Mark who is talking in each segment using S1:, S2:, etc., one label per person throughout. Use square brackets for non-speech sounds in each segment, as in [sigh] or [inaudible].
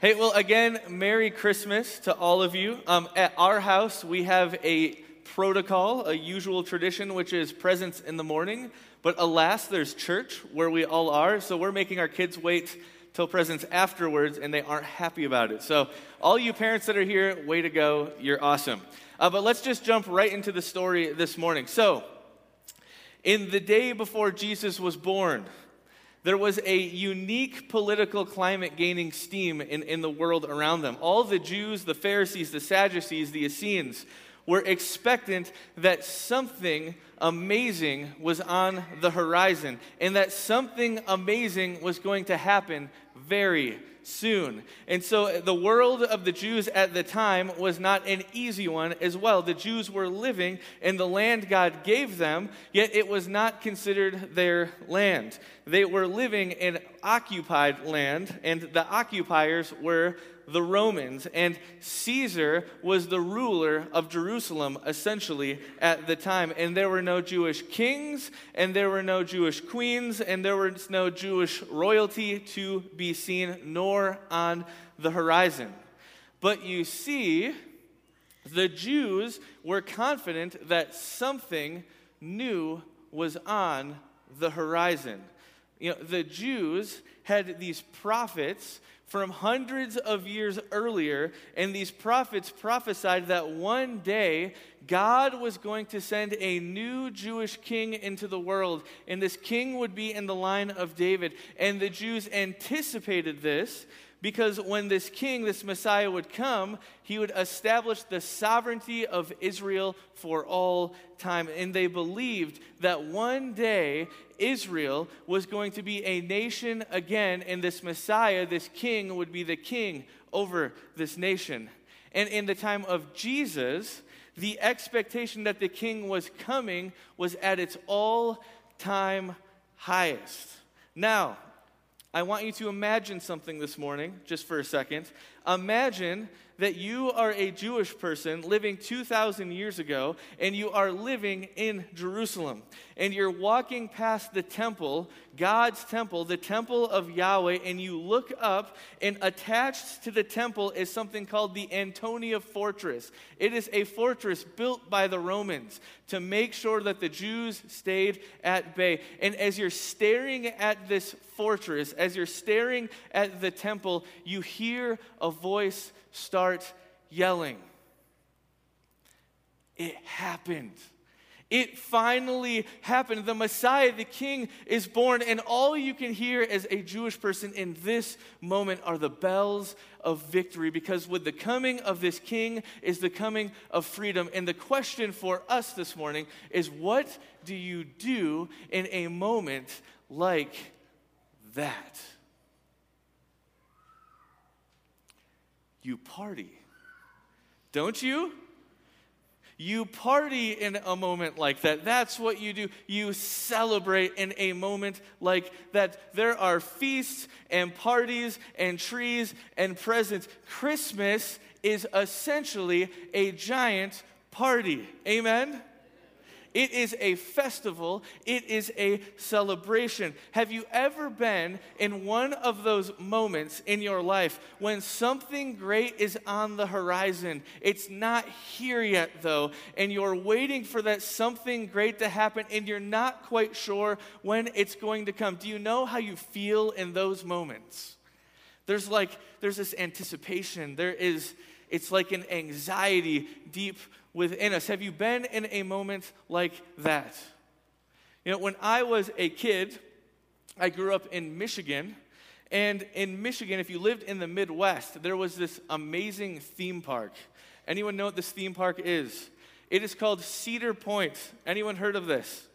S1: Hey, well, again, Merry Christmas to all of you. Um, at our house, we have a protocol, a usual tradition, which is presents in the morning. But alas, there's church where we all are, so we're making our kids wait till presents afterwards, and they aren't happy about it. So, all you parents that are here, way to go. You're awesome. Uh, but let's just jump right into the story this morning. So, in the day before Jesus was born, there was a unique political climate gaining steam in, in the world around them. All the Jews, the Pharisees, the Sadducees, the Essenes were expectant that something amazing was on the horizon and that something amazing was going to happen very soon. And so uh, the world of the Jews at the time was not an easy one as well. The Jews were living in the land God gave them, yet it was not considered their land. They were living in occupied land, and the occupiers were the Romans, and Caesar was the ruler of Jerusalem essentially at the time. And there were no Jewish kings, and there were no Jewish queens, and there was no Jewish royalty to be seen, nor on the horizon. But you see, the Jews were confident that something new was on the horizon. You know, the Jews had these prophets from hundreds of years earlier, and these prophets prophesied that one day God was going to send a new Jewish king into the world, and this king would be in the line of David. And the Jews anticipated this because when this king, this Messiah, would come, he would establish the sovereignty of Israel for all time. And they believed that one day Israel was going to be a nation again, and this Messiah, this king, would be the king over this nation. And in the time of Jesus, the expectation that the king was coming was at its all time highest. Now, I want you to imagine something this morning, just for a second. Imagine that you are a Jewish person living 2,000 years ago and you are living in Jerusalem. And you're walking past the temple, God's temple, the temple of Yahweh, and you look up, and attached to the temple is something called the Antonia Fortress. It is a fortress built by the Romans to make sure that the Jews stayed at bay. And as you're staring at this fortress, as you're staring at the temple, you hear a voice start yelling. It happened. It finally happened. The Messiah, the King, is born, and all you can hear as a Jewish person in this moment are the bells of victory because with the coming of this King is the coming of freedom. And the question for us this morning is what do you do in a moment like that? You party. Don't you? You party in a moment like that. That's what you do. You celebrate in a moment like that. There are feasts and parties and trees and presents. Christmas is essentially a giant party. Amen? It is a festival, it is a celebration. Have you ever been in one of those moments in your life when something great is on the horizon? It's not here yet, though, and you're waiting for that something great to happen, and you're not quite sure when it's going to come. Do you know how you feel in those moments? There's like, there's this anticipation. There is, it's like an anxiety deep within us. Have you been in a moment like that? You know, when I was a kid, I grew up in Michigan. And in Michigan, if you lived in the Midwest, there was this amazing theme park. Anyone know what this theme park is? It is called Cedar Point. Anyone heard of this?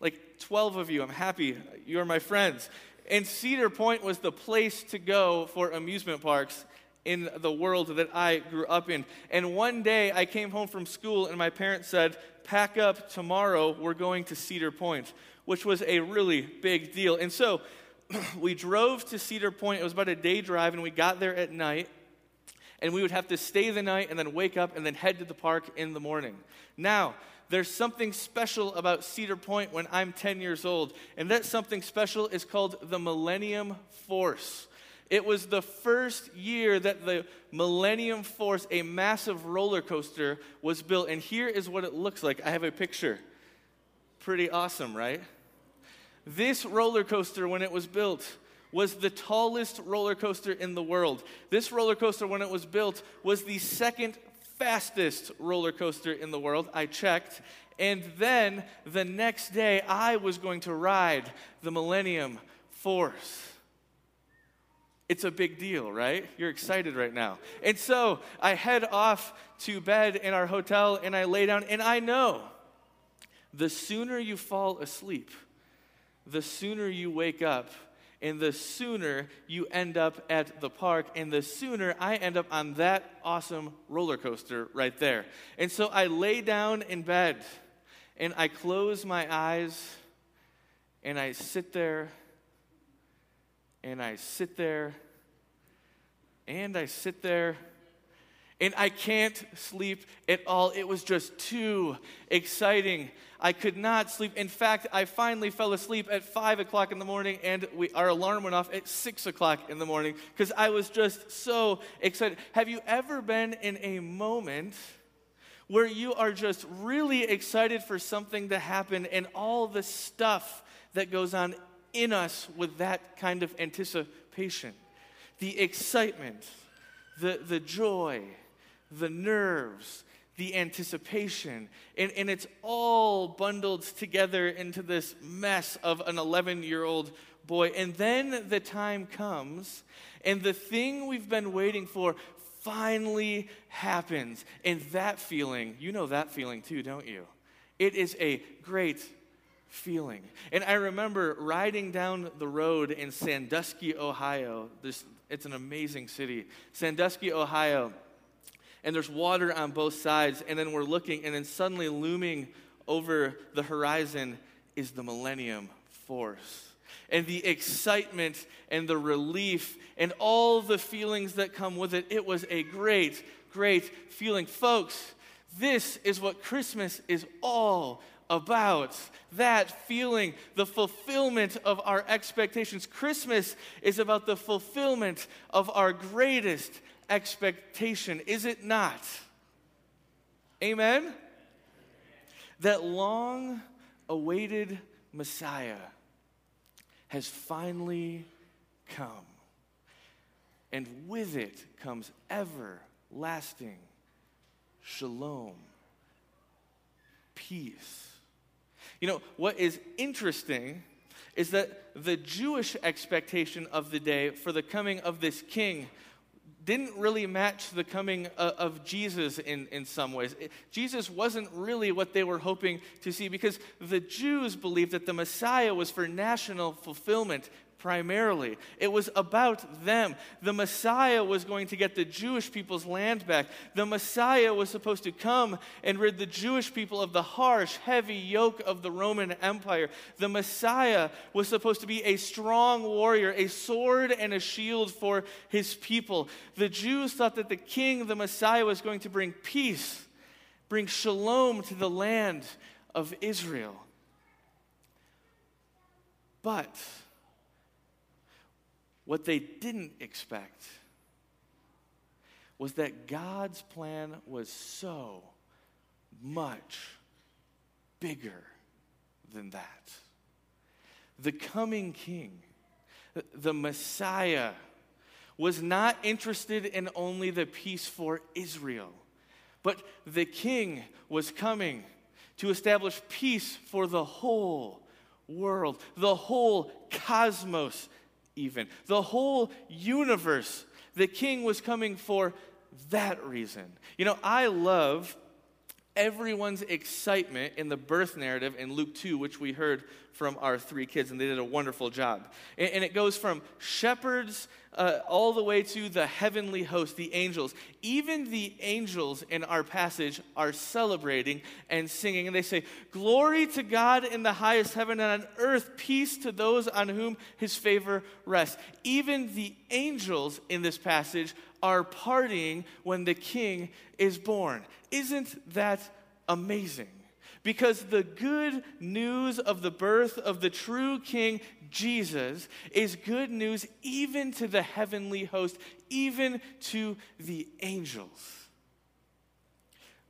S1: Like 12 of you. I'm happy. You are my friends. And Cedar Point was the place to go for amusement parks in the world that I grew up in. And one day I came home from school and my parents said, Pack up tomorrow, we're going to Cedar Point, which was a really big deal. And so [clears throat] we drove to Cedar Point. It was about a day drive, and we got there at night. And we would have to stay the night and then wake up and then head to the park in the morning. Now, there's something special about Cedar Point when I'm 10 years old, and that something special is called the Millennium Force. It was the first year that the Millennium Force, a massive roller coaster, was built. And here is what it looks like. I have a picture. Pretty awesome, right? This roller coaster, when it was built, was the tallest roller coaster in the world. This roller coaster, when it was built, was the second fastest roller coaster in the world. I checked. And then the next day, I was going to ride the Millennium Force. It's a big deal, right? You're excited right now. And so I head off to bed in our hotel and I lay down, and I know the sooner you fall asleep, the sooner you wake up, and the sooner you end up at the park, and the sooner I end up on that awesome roller coaster right there. And so I lay down in bed and I close my eyes and I sit there and I sit there and I sit there and I can't sleep at all. It was just too exciting. I could not sleep. In fact, I finally fell asleep at five o'clock in the morning, and we, our alarm went off at six o'clock in the morning because I was just so excited. Have you ever been in a moment? Where you are just really excited for something to happen, and all the stuff that goes on in us with that kind of anticipation the excitement, the, the joy, the nerves, the anticipation. And, and it's all bundled together into this mess of an 11 year old boy. And then the time comes, and the thing we've been waiting for finally happens. And that feeling, you know that feeling too, don't you? It is a great feeling. And I remember riding down the road in Sandusky, Ohio. This, it's an amazing city. Sandusky, Ohio and there's water on both sides, and then we're looking, and then suddenly looming over the horizon is the Millennium Force. And the excitement and the relief and all the feelings that come with it, it was a great, great feeling. Folks, this is what Christmas is all about. That feeling, the fulfillment of our expectations. Christmas is about the fulfillment of our greatest expectation, is it not? Amen? That long awaited Messiah has finally come. And with it comes everlasting shalom, peace. You know, what is interesting is that the Jewish expectation of the day for the coming of this king didn't really match the coming of Jesus in, in some ways. Jesus wasn't really what they were hoping to see because the Jews believed that the Messiah was for national fulfillment, primarily. It was about them. The Messiah was going to get the Jewish people's land back. The Messiah was supposed to come and rid the Jewish people of the harsh, heavy yoke of the Roman Empire. The Messiah was supposed to be a strong warrior, a sword and a shield for his people. The Jews thought that the king, the Messiah, was going to bring peace, bring shalom to the land of Israel. But what they didn't expect was that God's plan was so much bigger than that. The coming king, the Messiah, was not interested in only the peace for Israel, but the king was coming to establish peace for the whole world, the whole cosmos even. The whole universe, the king was coming for that reason. You know, I love everyone's excitement in the birth narrative in Luke 2, which we heard from our three kids, and they did a wonderful job. And, and it goes from shepherds uh, all the way to the heavenly host, the angels. Even the angels in our passage are celebrating and singing, and they say, Glory to God in the highest heaven, and on earth, peace to those on whom his favor rests. Even the angels in this passage are partying when the king is born. Isn't that amazing? because the good news of the birth of the true king Jesus is good news even to the heavenly host, even to the angels.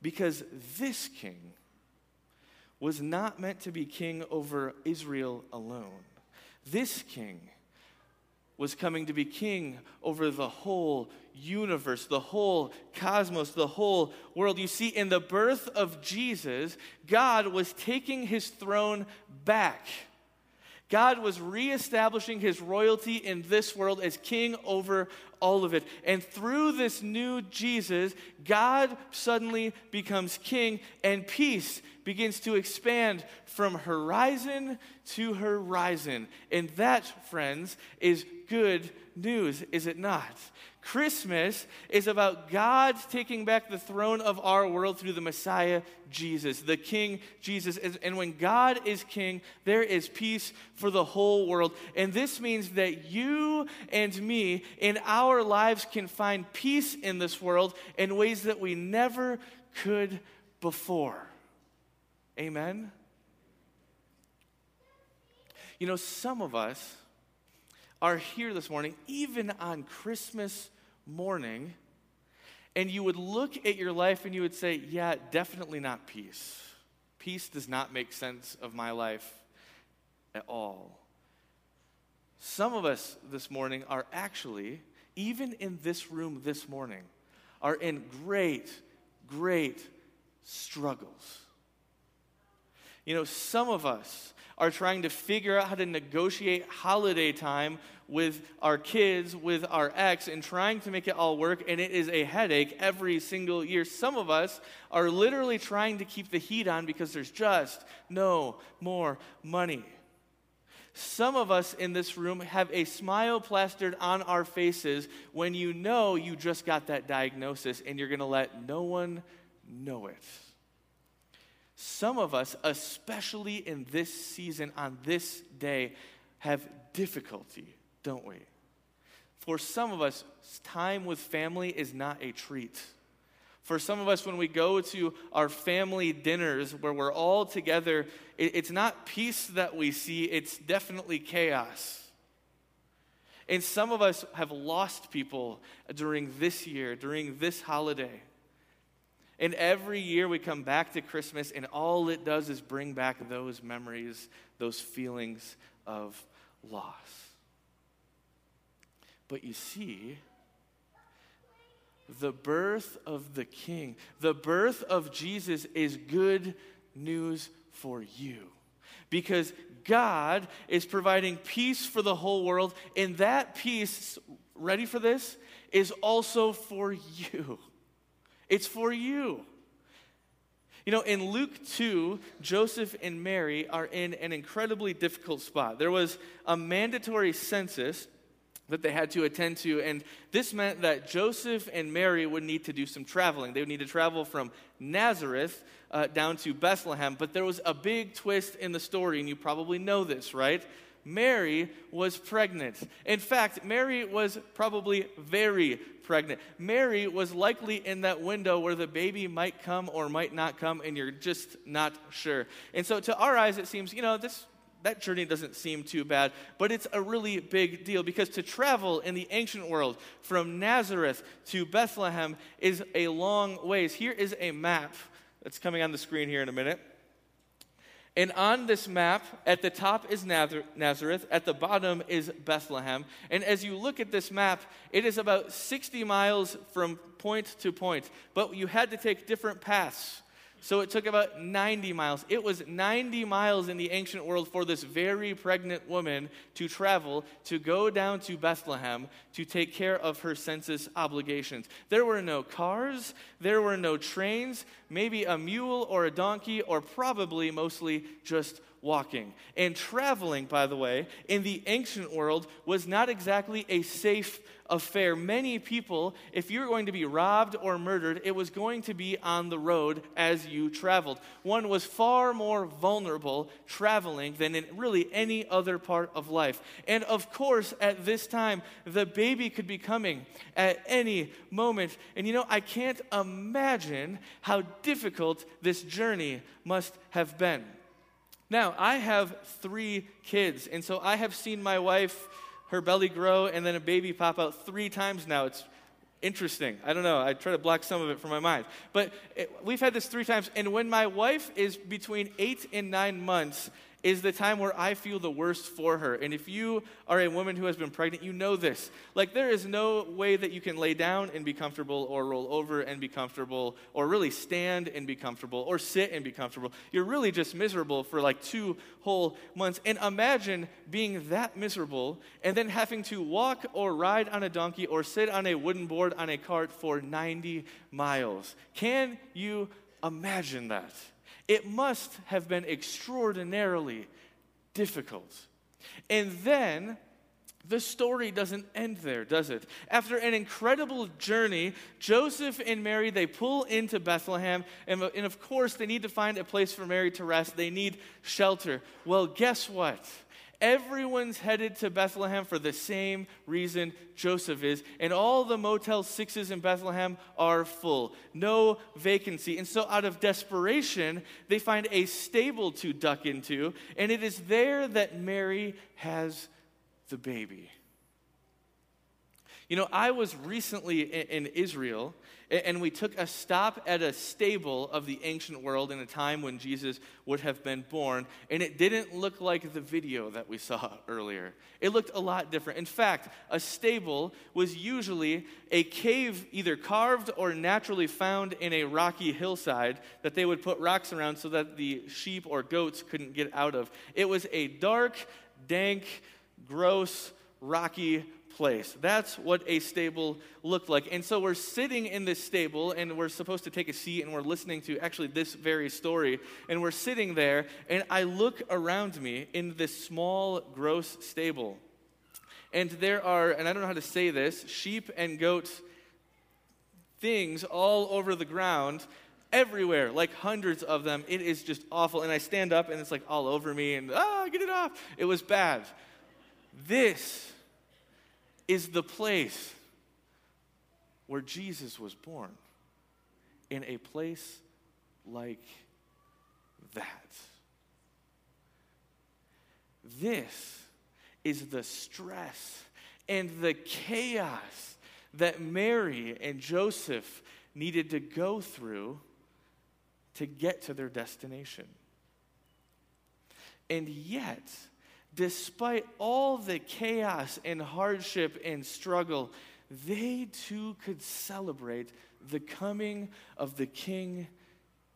S1: Because this king was not meant to be king over Israel alone. This king was coming to be king over the whole universe, the whole cosmos, the whole world. You see, in the birth of Jesus, God was taking his throne back. God was reestablishing his royalty in this world as king over all of it. And through this new Jesus, God suddenly becomes king, and peace begins to expand from horizon to horizon. And that, friends, is good news, is it not? Christmas is about God taking back the throne of our world through the Messiah, Jesus, the King, Jesus. And when God is King, there is peace for the whole world. And this means that you and me in our lives can find peace in this world in ways that we never could before. Amen? You know, some of us are here this morning, even on Christmas morning, and you would look at your life and you would say, Yeah, definitely not peace. Peace does not make sense of my life at all. Some of us this morning are actually, even in this room this morning, are in great, great struggles. You know, some of us are trying to figure out how to negotiate holiday time with our kids, with our ex, and trying to make it all work, and it is a headache every single year. Some of us are literally trying to keep the heat on because there's just no more money. Some of us in this room have a smile plastered on our faces when you know you just got that diagnosis and you're going to let no one know it. Some of us, especially in this season, on this day, have difficulty, don't we? For some of us, time with family is not a treat. For some of us, when we go to our family dinners where we're all together, it's not peace that we see, it's definitely chaos. And some of us have lost people during this year, during this holiday. And every year we come back to Christmas, and all it does is bring back those memories, those feelings of loss. But you see, the birth of the King, the birth of Jesus is good news for you. Because God is providing peace for the whole world, and that peace, ready for this, is also for you. It's for you. You know, in Luke 2, Joseph and Mary are in an incredibly difficult spot. There was a mandatory census that they had to attend to, and this meant that Joseph and Mary would need to do some traveling. They would need to travel from Nazareth uh, down to Bethlehem, but there was a big twist in the story, and you probably know this, right? Mary was pregnant. In fact, Mary was probably very pregnant. Mary was likely in that window where the baby might come or might not come, and you're just not sure. And so, to our eyes, it seems, you know, this that journey doesn't seem too bad, but it's a really big deal because to travel in the ancient world from Nazareth to Bethlehem is a long ways. Here is a map that's coming on the screen here in a minute. And on this map, at the top is Nazareth, at the bottom is Bethlehem. And as you look at this map, it is about 60 miles from point to point, but you had to take different paths so it took about 90 miles. It was 90 miles in the ancient world for this very pregnant woman to travel to go down to Bethlehem to take care of her census obligations. There were no cars, there were no trains, maybe a mule or a donkey, or probably mostly just walking. And traveling, by the way, in the ancient world was not exactly a safe affair. Many people, if you were going to be robbed or murdered, it was going to be on the road as you traveled. One was far more vulnerable traveling than in really any other part of life. And of course, at this time, the baby could be coming at any moment. And you know, I can't imagine how difficult this journey must have been. Now, I have three kids, and so I have seen my wife, her belly grow, and then a baby pop out three times now. It's interesting. I don't know. I try to block some of it from my mind. But it, we've had this three times, and when my wife is between eight and nine months, is the time where I feel the worst for her. And if you are a woman who has been pregnant, you know this. Like, there is no way that you can lay down and be comfortable, or roll over and be comfortable, or really stand and be comfortable, or sit and be comfortable. You're really just miserable for like two whole months. And imagine being that miserable and then having to walk or ride on a donkey or sit on a wooden board on a cart for 90 miles. Can you imagine that? It must have been extraordinarily difficult. And then the story doesn't end there, does it? After an incredible journey, Joseph and Mary they pull into Bethlehem, and, and of course they need to find a place for Mary to rest. They need shelter. Well, guess what? Everyone's headed to Bethlehem for the same reason Joseph is, and all the Motel Sixes in Bethlehem are full. No vacancy. And so, out of desperation, they find a stable to duck into, and it is there that Mary has the baby. You know, I was recently in, Israel, and we took a stop at a stable of the ancient world in a time when Jesus would have been born, and it didn't look like the video that we saw [laughs] earlier. It looked a lot different. In fact, a stable was usually a cave either carved or naturally found in a rocky hillside that they would put rocks around so that the sheep or goats couldn't get out of. It was a dark, dank, gross, rocky place. That's what a stable looked like. And so we're sitting in this stable and we're supposed to take a seat and we're listening to actually this very story. And we're sitting there and I look around me in this small, gross stable. And there are, and I don't know how to say this, sheep and goats, things all over the ground everywhere, like hundreds of them. It is just awful. And I stand up and it's like all over me and, ah, get it off. It was bad. This is the place where Jesus was born, in a place like that. This is the stress and the chaos that Mary and Joseph needed to go through to get to their destination. And yet, despite all the chaos and hardship and struggle, they too could celebrate the coming of the King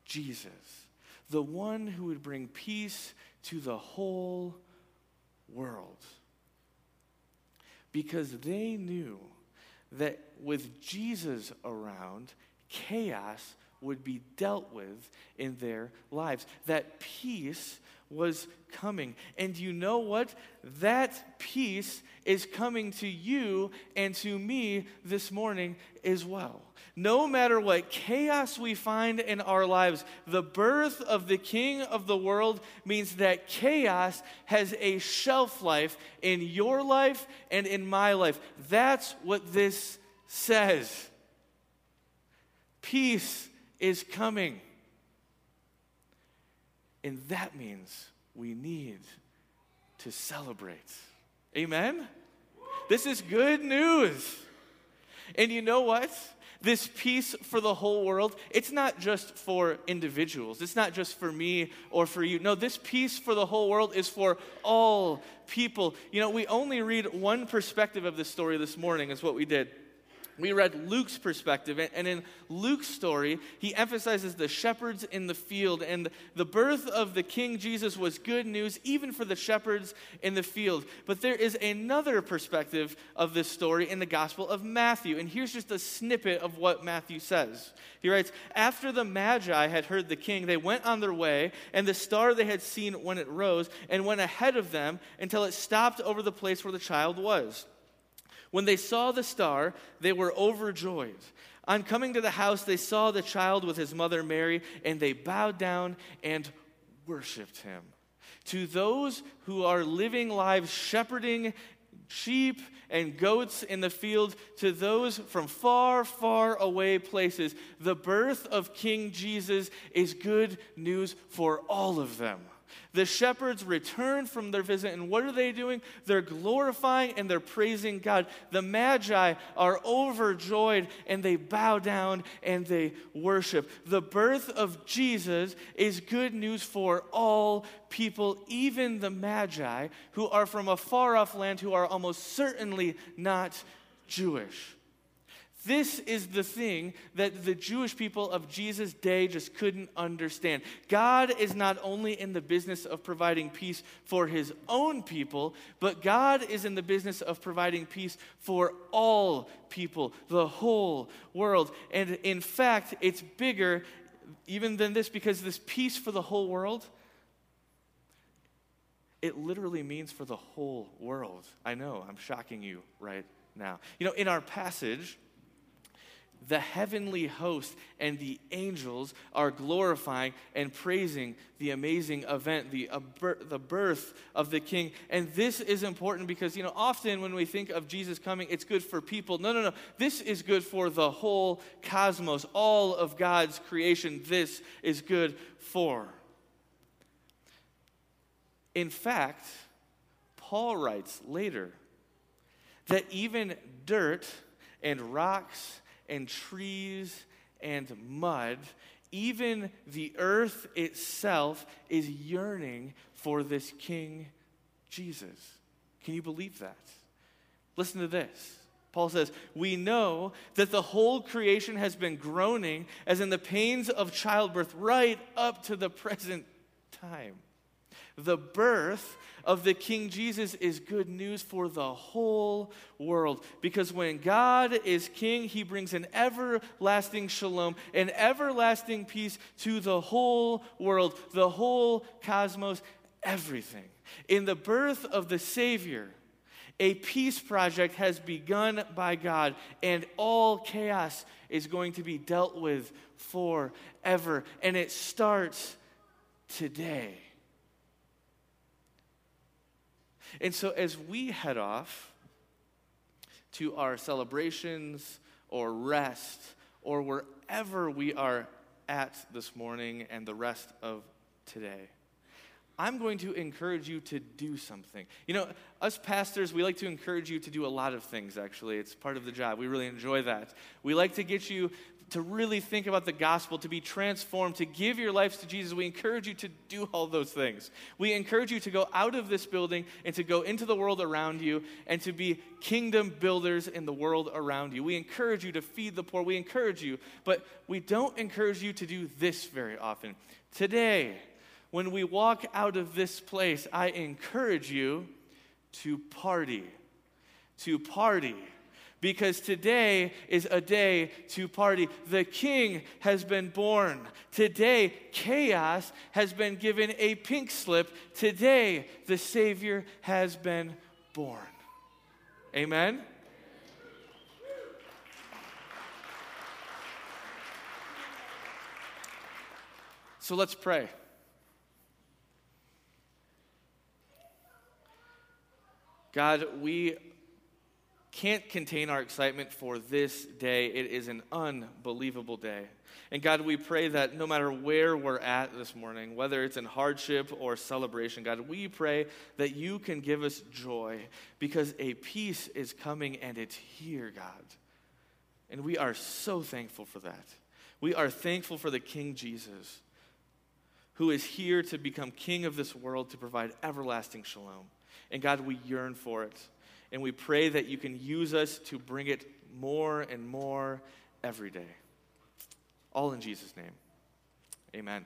S1: Jesus, the one who would bring peace to the whole world. Because they knew that with Jesus around, chaos would be dealt with in their lives. That peace was coming. And you know what? That peace is coming to you and to me this morning as well. No matter what chaos we find in our lives, the birth of the King of the world means that chaos has a shelf life in your life and in my life. That's what this says. Peace is coming. And that means we need to celebrate. Amen? This is good news. And you know what? This peace for the whole world, it's not just for individuals. It's not just for me or for you. No, this peace for the whole world is for all people. You know, we only read one perspective of this story this morning, is what we did we read Luke's perspective, and in Luke's story, he emphasizes the shepherds in the field. And the birth of the King Jesus was good news, even for the shepherds in the field. But there is another perspective of this story in the Gospel of Matthew. And here's just a snippet of what Matthew says. He writes After the Magi had heard the king, they went on their way, and the star they had seen when it rose, and went ahead of them until it stopped over the place where the child was. When they saw the star, they were overjoyed. On coming to the house, they saw the child with his mother Mary, and they bowed down and worshiped him. To those who are living lives shepherding sheep and goats in the field, to those from far, far away places, the birth of King Jesus is good news for all of them The shepherds return from their visit, and what are they doing? They're glorifying and they're praising God. The magi are overjoyed and they bow down and they worship. The birth of Jesus is good news for all people, even the magi who are from a far off land who are almost certainly not Jewish. This is the thing that the Jewish people of Jesus' day just couldn't understand. God is not only in the business of providing peace for his own people, but God is in the business of providing peace for all people, the whole world. And in fact, it's bigger even than this because this peace for the whole world, it literally means for the whole world. I know, I'm shocking you right now. You know, in our passage, the heavenly host and the angels are glorifying and praising the amazing event, the, uh, the birth of the king. And this is important because, you know, often when we think of Jesus coming, it's good for people. No, no, no. This is good for the whole cosmos, all of God's creation. This is good for. In fact, Paul writes later that even dirt and rocks and trees and mud, even the earth itself is yearning for this King Jesus. Can you believe that? Listen to this. Paul says, We know that the whole creation has been groaning as in the pains of childbirth right up to the present time. The birth of the King Jesus is good news for the whole world. Because when God is king, he brings an everlasting shalom, an everlasting peace to the whole world, the whole cosmos, everything. In the birth of the Savior, a peace project has begun by God, and all chaos is going to be dealt with forever. And it starts today. And so as we head off to our celebrations or rest or wherever we are at this morning and the rest of today, I'm going to encourage you to do something. You know, us pastors, we like to encourage you to do a lot of things, actually. It's part of the job. We really enjoy that. We like to get you to really think about the gospel, to be transformed, to give your lives to Jesus, we encourage you to do all those things. We encourage you to go out of this building and to go into the world around you and to be kingdom builders in the world around you. We encourage you to feed the poor. We encourage you, but we don't encourage you to do this very often. Today, when we walk out of this place, I encourage you to party. To party because today is a day to party. The king has been born. Today, chaos has been given a pink slip. Today, the Savior has been born. Amen? So let's pray. God, we can't contain our excitement for this day. It is an unbelievable day. And God, we pray that no matter where we're at this morning, whether it's in hardship or celebration, God, we pray that you can give us joy because a peace is coming and it's here, God. And we are so thankful for that. We are thankful for the King Jesus, who is here to become king of this world to provide everlasting shalom. And God, we yearn for it. And we pray that you can use us to bring it more and more every day. All in Jesus' name. Amen.